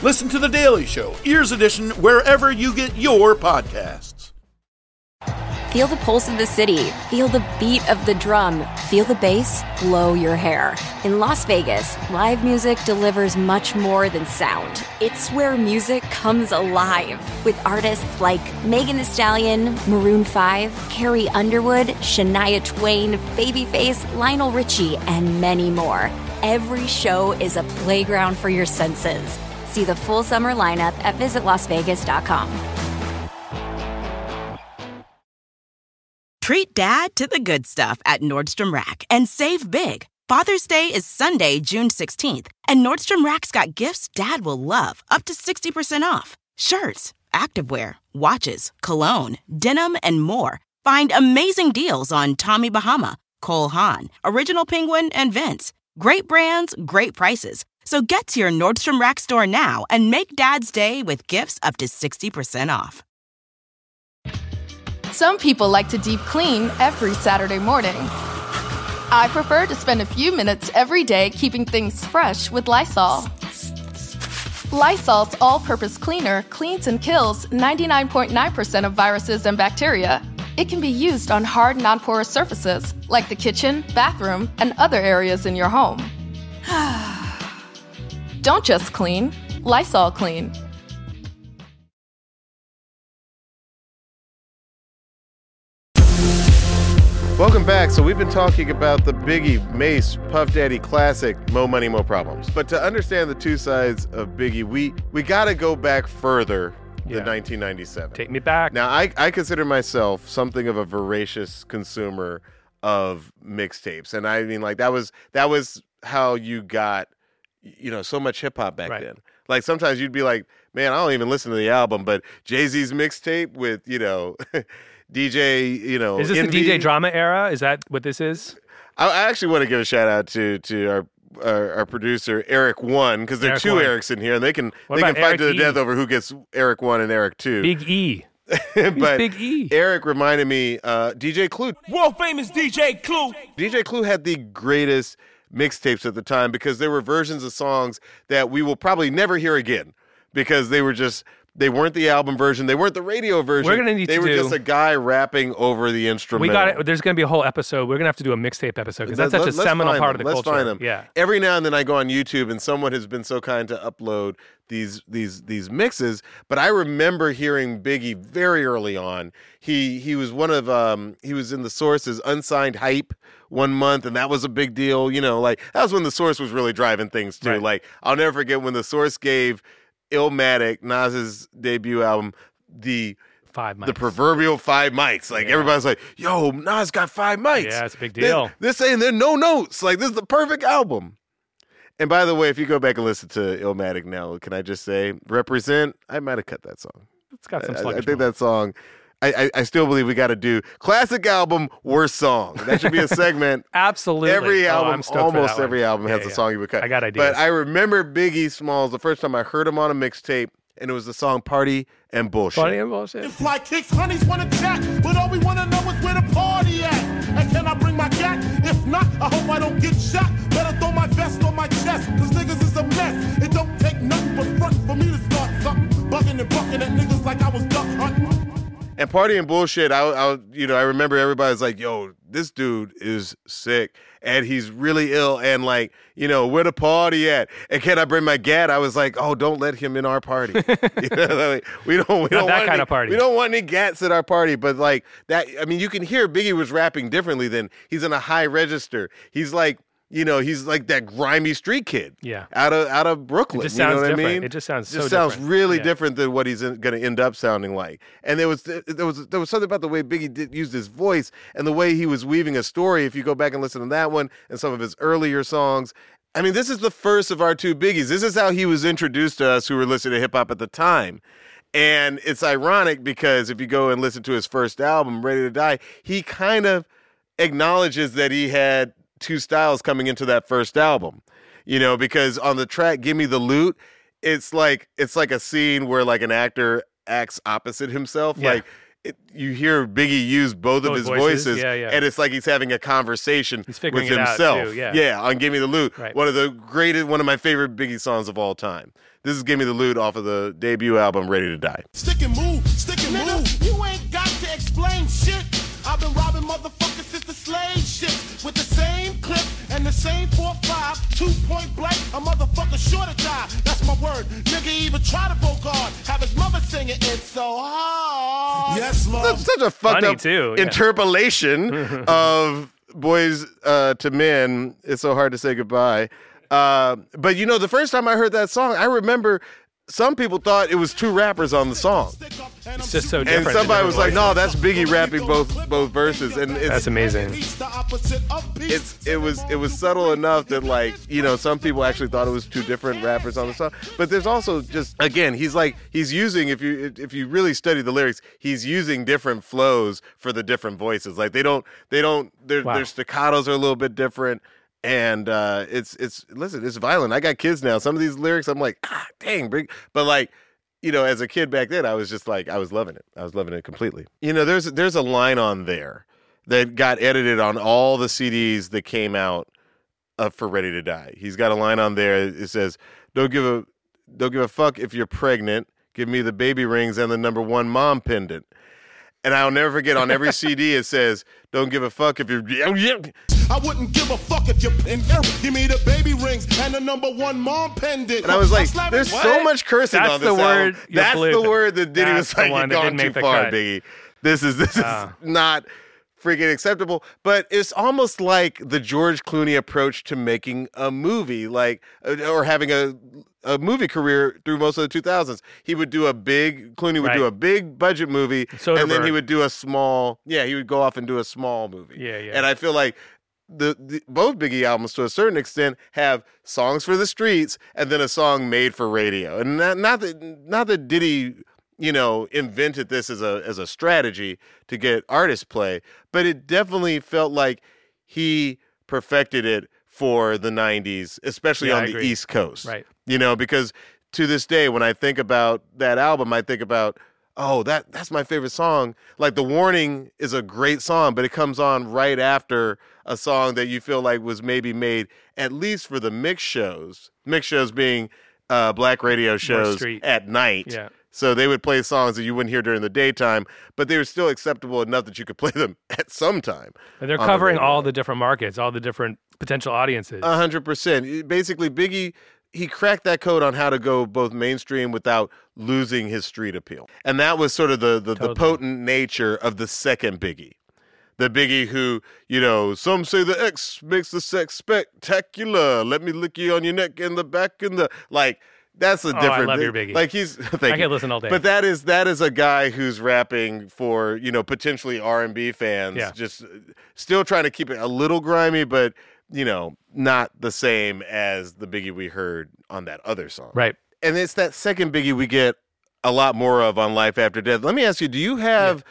Listen to The Daily Show, Ears Edition, wherever you get your podcasts. Feel the pulse of the city. Feel the beat of the drum. Feel the bass blow your hair. In Las Vegas, live music delivers much more than sound. It's where music comes alive with artists like Megan Thee Stallion, Maroon 5, Carrie Underwood, Shania Twain, Babyface, Lionel Richie, and many more. Every show is a playground for your senses. See the full summer lineup at visitlasvegas.com. Treat dad to the good stuff at Nordstrom Rack and save big. Father's Day is Sunday, June 16th, and Nordstrom Rack's got gifts dad will love, up to 60% off. Shirts, activewear, watches, cologne, denim, and more. Find amazing deals on Tommy Bahama, Cole Haan, Original Penguin, and Vince. Great brands, great prices. So get to your Nordstrom Rack store now and make dad's day with gifts up to 60% off. Some people like to deep clean every Saturday morning. I prefer to spend a few minutes every day keeping things fresh with Lysol. Lysol's all purpose cleaner cleans and kills 99.9% of viruses and bacteria. It can be used on hard, non porous surfaces like the kitchen, bathroom, and other areas in your home. Don't just clean, Lysol clean. Welcome back. So we've been talking about the Biggie, Mase, Puff Daddy classic, Mo Money, Mo Problems. But to understand the two sides of Biggie, we we got to go back further Yeah. than 1997. Take me back. Now, I, I consider myself something of a voracious consumer of mixtapes, and I mean, like that was that was how you got, you know, so much hip hop back Right. then. Like sometimes you'd be like, man, I don't even listen to the album, but Jay Z's mixtape with you know, DJ, you know, is this Envy- the DJ drama era? Is that what this is? I, I actually want to give a shout out to to our. Our, our producer Eric One because there are Eric two One. Erics in here and they can What they can fight Eric to the E? death over who gets Eric One and Eric Two. Big E. but Big E. Eric reminded me, uh, DJ Clue. World famous DJ Clue. DJ Clue had the greatest mixtapes at the time because there were versions of songs that we will probably never hear again because they were just they weren't the album version, they weren't the radio version. We're gonna need they to were do- just a guy rapping over the instrument. We got it. There's going to be a whole episode. We're going to have to do a mixtape episode because that's such a seminal part them. of the Let's culture. find them. Yeah. Every now and then I go on YouTube and someone has been so kind to upload these these these mixes. But I remember hearing Biggie very early on. He he was one of um he was in the sources unsigned hype one month and that was a big deal. You know, like that was when the source was really driving things too. Right. Like I'll never forget when the source gave Illmatic, Nas's debut album, the Five mics. the proverbial five mics. Like Yeah. everybody's like, "Yo, Nas got five mics." Yeah, it's a big This- They're, saying there are no notes. Like this is the perfect album. And by the way, if you go back and listen to Illmatic now, can I just say, represent? I might have cut that song. It's got some I, I think moments. that song. I, I, I still believe we got to do classic album, worst song. That should be a segment. Absolutely. Every Oh, album, I'm stoked for almost that one. every album has Yeah, a yeah. song you would cut. I got ideas. But I remember Biggie Smalls the first time I heard him on a mixtape, and it was the song "Party and Bullshit." Funny and bullshit. If fly kicks, honeys wanna chat, but all we wanna know is where the party at. And can I bring my gat? If not, I hope I don't get shot. Better throw my vest on my chest, cause niggas is a mess. It don't take nothing but front for me to start something. Bugging and bucking at niggas like I was duck hunting. And party and bullshit. I, I, you know, I remember everybody's like, "Yo, this dude is sick, and he's really ill, and like, you know, where the party at? And can I bring my gat?" I was like, "Oh, don't let him in our party. You know, like, we don't, we don't that want kind any, of party. We don't want any gats at our party." But like that, I mean, you can hear Biggie was rapping differently. Than he's in a high register. He's like. You know, he's like that grimy street kid. Yeah. Out of out of Brooklyn. just you know what different. I mean? It just sounds just so sounds different. really Yeah. different than what he's going to end up sounding like. And there was there was there was something about the way Biggie did used his voice and the way he was weaving a story. If you go back and listen to that one and some of his earlier songs, I mean, this is the first of our two biggies. This is how he was introduced to us who were listening to hip hop at the time. And it's ironic because if you go and listen to his first album, Ready to Die, he kind of acknowledges that he had two styles coming into that first album. You know, because on the track "Give Me the Loot," it's like it's like a scene where like an actor acts opposite himself. Yeah. Like it, you hear Biggie use both of his voices, voices, yeah, yeah. and it's like he's having a conversation He's figuring with it out, himself. too, yeah. on "Give Me the Loot," Right. one of the greatest, one of my favorite Biggie songs of all time. This is "Give Me the Loot" off of the debut album "Ready to Die." Stick and move, stick and move. You ain't got to explain shit. I've been robbing motherfuckers the same four five, two point blank. A motherfucker sure to die. That's my word. Nigga even try to bogart. Have his mother singing it's so hard. Yes, Lord. That's such a fucked Funny up too, yeah. interpolation of boys uh, to men. It's so hard to say goodbye. Uh, but you know, the first time I heard that song, I remember some people thought it was two rappers on the song, It's just so different. and somebody was like, "No, that's Biggie rapping both both verses." And it's, That's amazing. it's it was it was subtle enough that like you know some people actually thought it was two different rappers on the song but there's also just again he's like he's using if you if you really study the lyrics he's using different flows for the different voices like they don't they don't their Wow. their staccatos are a little bit different and uh it's it's listen it's violent i got kids now some of these lyrics i'm like ah dang but like you know as a kid back then i was just like i was loving it i was loving it completely you know there's there's a line on there that got edited on all the CDs that came out uh, for Ready to Die. He's got a line on there. It says, "Don't give a don't give a fuck if you're pregnant. Give me the baby rings and the number one mom pendant." And I'll never forget on every CD it says, "Don't give a fuck if you're." I wouldn't give a fuck if you pin here. Give me the baby rings and the number one mom pendant. And I was like, slap "There's it. so much cursing That's on this the word album. you That's blew. the word that Diddy That's was the like, "You've that gone too far, cut." Biggie. This is this Ah. is not." Freaking acceptable, but it's almost like the George Clooney approach to making a movie, like uh, or having a a movie career through most of the 2000s. He would do a big Clooney would do a big budget movie, and then he would do a small. Yeah, he would go off and do a small movie. Yeah, yeah. And I feel like the, the both Biggie albums, to a certain extent, have songs for the streets and then a song made for radio. And not, not that not that Diddy, you know, invented this as a as a strategy to get artist play, but it definitely felt like he perfected it for the '90s, especially Yeah, I on the agree. East Coast. Right. You know, because to this day, when I think about that album, I think about oh, that that's my favorite song. Like The Warning is a great song, but it comes on right after a song that you feel like was maybe made at least for the mix shows. Mix shows being uh, black radio shows at night. Yeah. So they would play songs that you wouldn't hear during the daytime, but they were still acceptable enough that you could play them at some time. And they're on the covering all the different markets, all the different potential audiences. A hundred percent. Basically, Biggie he cracked that code on how to go both mainstream without losing his street appeal, and that was sort of the the, the potent nature of the second Biggie. The Biggie who, you know, some say the X makes the sex spectacular. Let me lick you on your neck and the back and the like. That's a Oh, I different. love your Biggie. Like he's. I could listen all day. But that is that is a guy who's rapping for you know potentially R and B fans. Yeah. Just uh, still trying to keep it a little grimy, but you know not the same as the Biggie we heard on that other song. Right. And it's that second Biggie we get a lot more of on Life After Death. Let me ask you: Do you have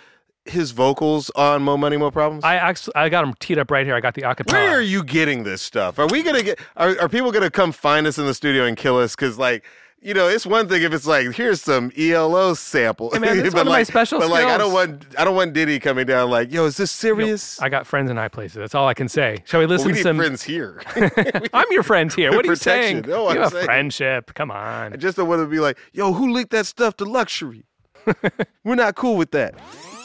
his vocals on Mo Money Mo Problems? I actually I got them teed up right here. I got the acapella. Where are you getting this stuff? Are we gonna get? Are, are people gonna come find us in the studio and kill us? Because like. You know, it's one thing if it's like here's some ELO sample, Hey, man, but one of my like, special but like I don't want I don't want Diddy coming down like, yo, is this serious? I got friends in high places. That's all I can say. Shall we Well, listen we to some friends here. I'm your friend here. What are you Protection. saying? No, you I'm saying- friendship. Come on. I just don't want to be like, yo, who leaked that stuff to Luxxury? We're not cool with that.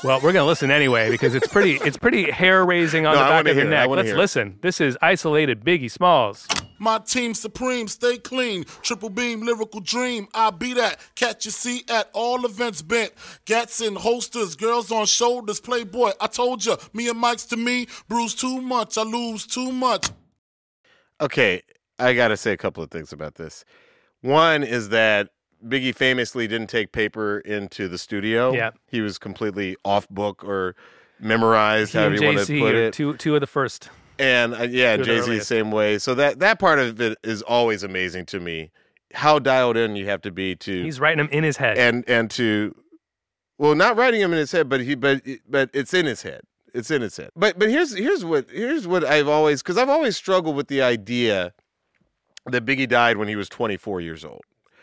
Well, we're gonna listen anyway because it's pretty it's pretty hair raising on No, the back of your hear it. Neck. wanna Let's hear it. listen. This is isolated Biggie Smalls. My team supreme, stay clean. Triple beam, lyrical dream. I be that. Catch your seat at all events bent. Gats in holsters, girls on shoulders. Playboy, I told ya, me and Mike's to me. Bruise too much, I lose too much. Okay, I got to say a couple of things about this. One is that Biggie famously didn't take paper into the studio. Yeah. He was completely off book or memorized, He however you want to put it. two two of the first. And uh, yeah, Two of the Jay Z same way. So that that part of it is always amazing to me. How dialed in you have to be to He's writing them in his head. and and to well, not writing him in his head, but he but but it's in his head. It's in his head. But but here's here's what here's what I've always because I've always struggled with the idea that Biggie died when he was 24 years old.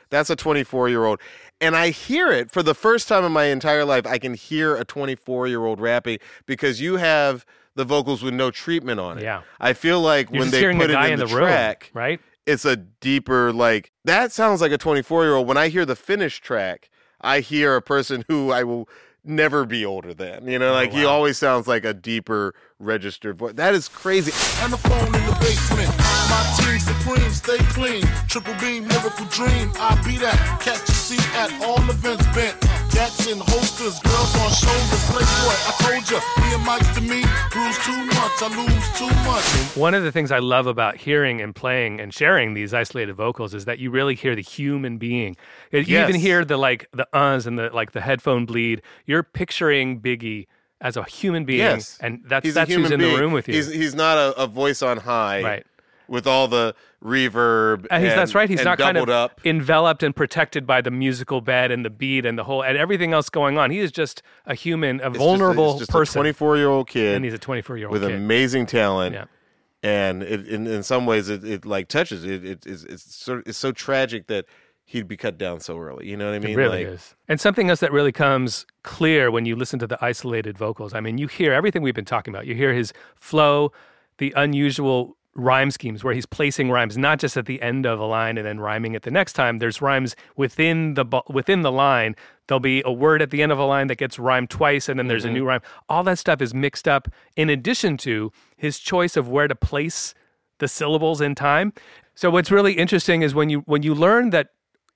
That's a 24 year old. And I hear it for the first time in my entire life. I can hear a 24 year old rapping because you have the vocals with no treatment on it. Yeah. I feel like You're when they put the it in, in the, the room, track, right? it's a deeper like that sounds like a 24 year old when i hear the finished track i hear a person who i will never be older than you know oh, like he wow. always sounds like a deeper registered voice that is crazy And the phone in the basement. My team supreme, stay clean. Triple beam, lyrical dream. I be that. Catch your seat at all events bent. Gats in holsters, girls on shoulders. Playboy, I told ya, me and Mike's to me. Bruise too much, I lose too much. One of the things I love about hearing and playing and sharing these isolated vocals is that you really hear the human being. You even hear the like the uhs and the like the headphone bleed. You're picturing Biggie as a human being, yes and that's he's that's human who's in being. the room with you. he's, he's not a, a voice on high Right. With all the reverb And he's, that's right. He's and not kind of up enveloped and protected by the musical bed and the beat and the whole and everything else going on. He is just a human, a It's just vulnerable it's just person. 24 year old kid and he's a 24 year old with kid. amazing talent Yeah. and it, in in some ways it, it like touches it, it it's, it's sort of it's so tragic that he'd be cut down so early you know what i mean It really like is. And something else that really comes clear when you listen to the isolated vocals. I mean, you hear everything we've been talking about. You hear his flow, the unusual rhyme schemes where he's placing rhymes not just at the end of a line and then rhyming it the next time. There's rhymes within the within the line. There'll be a word at the end of a line that gets rhymed twice and then there's a mm-hmm. new rhyme. All that stuff is mixed up in addition to his choice of where to place the syllables in time. So what's really interesting is when you when you learn that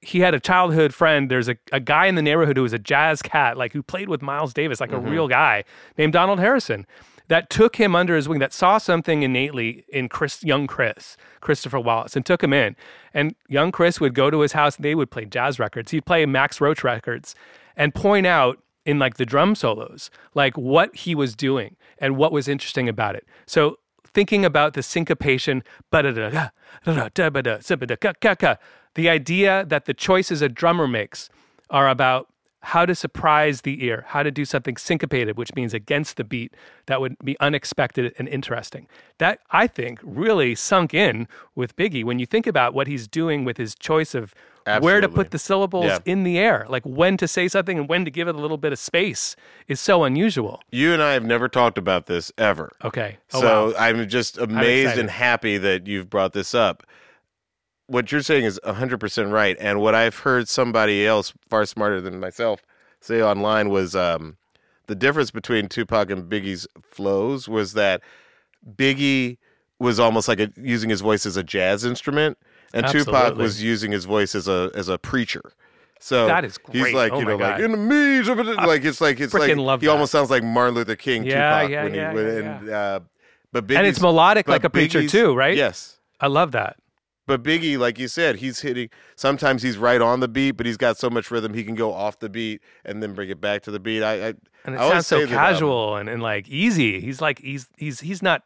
he had a childhood friend. There's a, a guy in the neighborhood who was a jazz cat, like who played with Miles Davis, like a mm-hmm. real guy named Donald Harrison, that took him under his wing, that saw something innately in Chris, young Chris, Christopher Wallace, and took him in. And young Chris would go to his house and they would play jazz records. He'd play Max Roach records and point out in like the drum solos, like what he was doing and what was interesting about it. So thinking about the syncopation, the idea that the choices a drummer makes are about how to surprise the ear, how to do something syncopated, which means against the beat that would be unexpected and interesting. That I think really sunk in with Biggie when you think about what he's doing with his choice of where to put the syllables Yeah. in the air, like when to say something and when to give it a little bit of space is so unusual. You and I have never talked about this ever. Okay. Oh, so wow. I'm just amazed excited. and happy that you've brought this up. What you're saying is 100% right. And what I've heard somebody else far smarter than myself say online was um, the difference between Tupac and Biggie's flows was that Biggie was almost like a, using his voice as a jazz instrument, and Tupac was using his voice as a as a preacher. So That is He's like Oh you know, like in the means of it, like it's like it's like he that. almost sounds like Martin Luther King. Yeah, Tupac yeah, when yeah, he when, yeah, and, uh, but Biggie's, and it's melodic like a preacher too, right? Yes, I love that. But Biggie, like you said, he's hitting. Sometimes he's right on the beat, but he's got so much rhythm he can go off the beat and then bring it back to the beat. I, I And it I sounds so um, casual and, and like easy. He's like he's he's he's not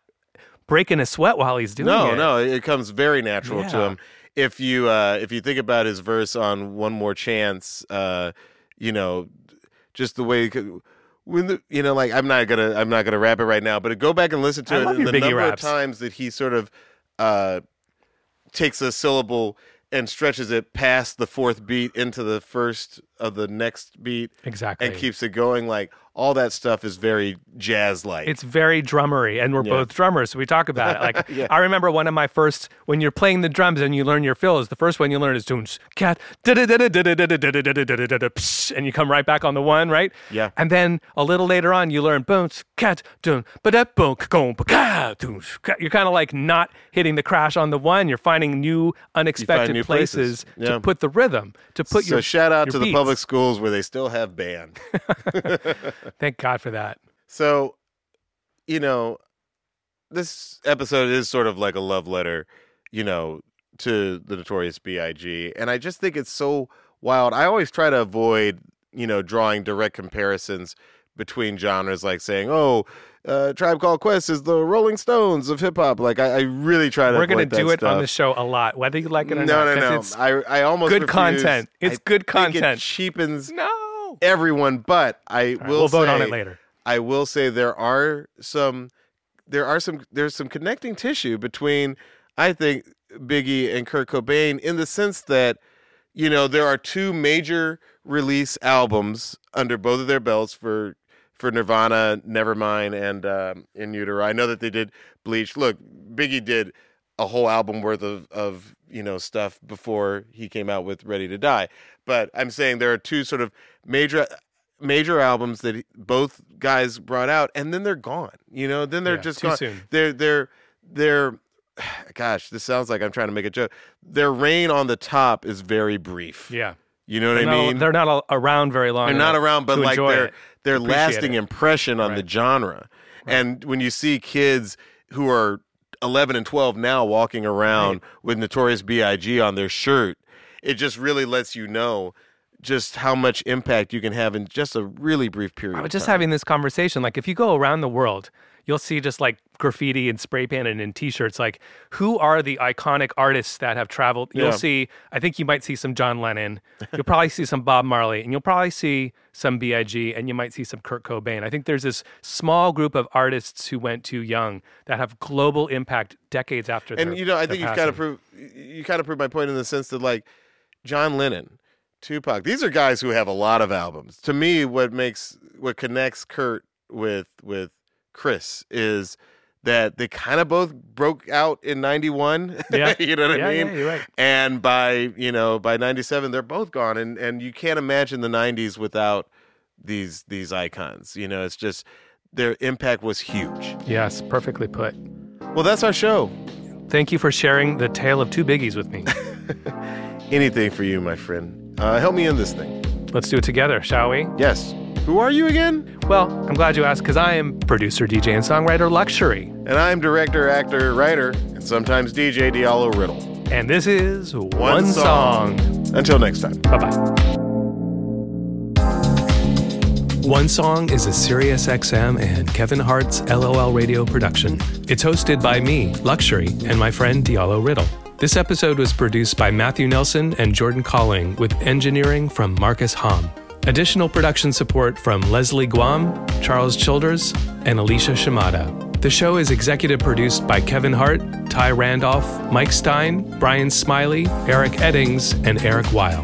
breaking a sweat while he's doing no, it. no, no, it comes very natural to him. If you uh, if you think about his verse on "One More Chance," uh, you know, just the way. Could, when the, you know, like I'm not gonna I'm not gonna rap it right now, but go back and listen to I it. the number of times that he sort of uh, takes a syllable and stretches it past the fourth beat into the first of the next beat, Exactly. and keeps it going. Like all that stuff is very jazz like. It's very drummery, and we're Yeah. both drummers, so we talk about it. Like Yeah. I remember one of my first when you're playing the drums and you learn your fills. The first one you learn is tunes cat and you come right back on the one, right? Yeah. And then a little later on you learn bones cat dun ba da boom ka ka tunes. You're kind of like not hitting the crash on the one. You're finding new unexpected places. To put the rhythm to put your shout out to the beats. Public schools where they still have band. Thank God for that. So, you know, this episode is sort of like a love letter, you know, to the Notorious B.I.G. And I just think it's so wild. I always try to avoid, you know, drawing direct comparisons between genres, like saying, oh, uh, Tribe Called Quest is the Rolling Stones of hip hop. Like, I, I really try to We're gonna do it on the show a lot, whether you like it or no, not. no, no. it's- I, I almost good refuse. content. It's I good think it content. cheapens no. everyone, but I right, will we'll vote on it later. I will say there are some there are some there's some connecting tissue between I think Biggie and Kurt Cobain in the sense that you know there are two major release albums under both of their belts for for Nirvana, Nevermind, and um, In Utero. I know that they did Bleach. Look, Biggie did a whole album worth of of you know stuff before he came out with Ready to Die. But I'm saying there are two sort of major major albums that both guys brought out, and then they're gone. You know, then they're Yeah, just too gone. soon. They're they're they're. Gosh, this sounds like I'm trying to make a joke. Their reign on the top is very brief. Yeah. You know what They're I not- mean? they're not around very long. They're not around, but like their their lasting it. impression on the genre. And when you see kids who are 11 and 12 now walking around with Notorious B.I.G. on their shirt, it just really lets you know just how much impact you can have in just a really brief period. I was just having this conversation. Like, if you go around the world, you'll see just like graffiti and spray paint and in T-shirts. Like, who are the iconic artists that have traveled? You'll Yeah. see. I think you might see some John Lennon. You'll probably see some Bob Marley, and you'll probably see some Big, and you might see some Kurt Cobain. I think there's this small group of artists who went too young that have global impact decades after. and their- you know, I think you've kind of proved you kind of proved my point in the sense that like John Lennon, Tupac, these are guys who have a lot of albums. To me, what makes what connects Kurt with with Chris is that they kind of both broke out in 91 Yeah. you know what Yeah, i mean yeah, right. and by you know by 97 they're both gone and and you can't imagine the 90s without these these icons you know it's just their impact was huge Yes, perfectly put. well that's our show Thank you for sharing the tale of two biggies with me. anything for you my friend uh, help me in this thing Let's do it together, shall we? yes who are you again Well, I'm glad you asked because I am producer, DJ, and songwriter Luxxury. and i'm director actor writer and sometimes dj diallo riddle And this is One, Song. Song. until next time Bye bye. One Song is a SiriusXM and Kevin Hart's LOL radio production. It's hosted by me, Luxxury, and my friend Diallo Riddle. This episode was produced by Matthew Nelson and Jordan Colling with engineering from Marcus Hom. Additional production support from Leslie Guam, Charles Childers, and Alicia Shimada. The show is executive produced by Kevin Hart, Ty Randolph, Mike Stein, Brian Smiley, Eric Eddings, and Eric Weil.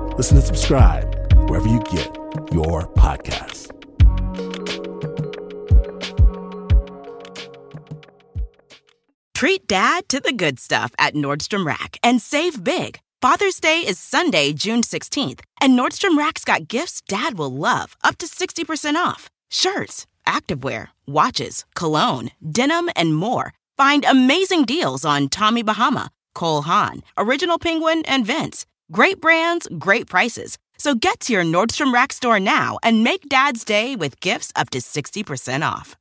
Listen and subscribe wherever you get your podcasts. Treat dad to the good stuff at Nordstrom Rack and save big. Father's Day is Sunday, June 16th, and Nordstrom Rack's got gifts dad will love, up to 60% off. Shirts, activewear, watches, cologne, denim, and more. Find amazing deals on Tommy Bahama, Cole Haan, Original Penguin, and Vince. Great brands, great prices. So get to your Nordstrom Rack store now and make dad's day with gifts up to 60% off.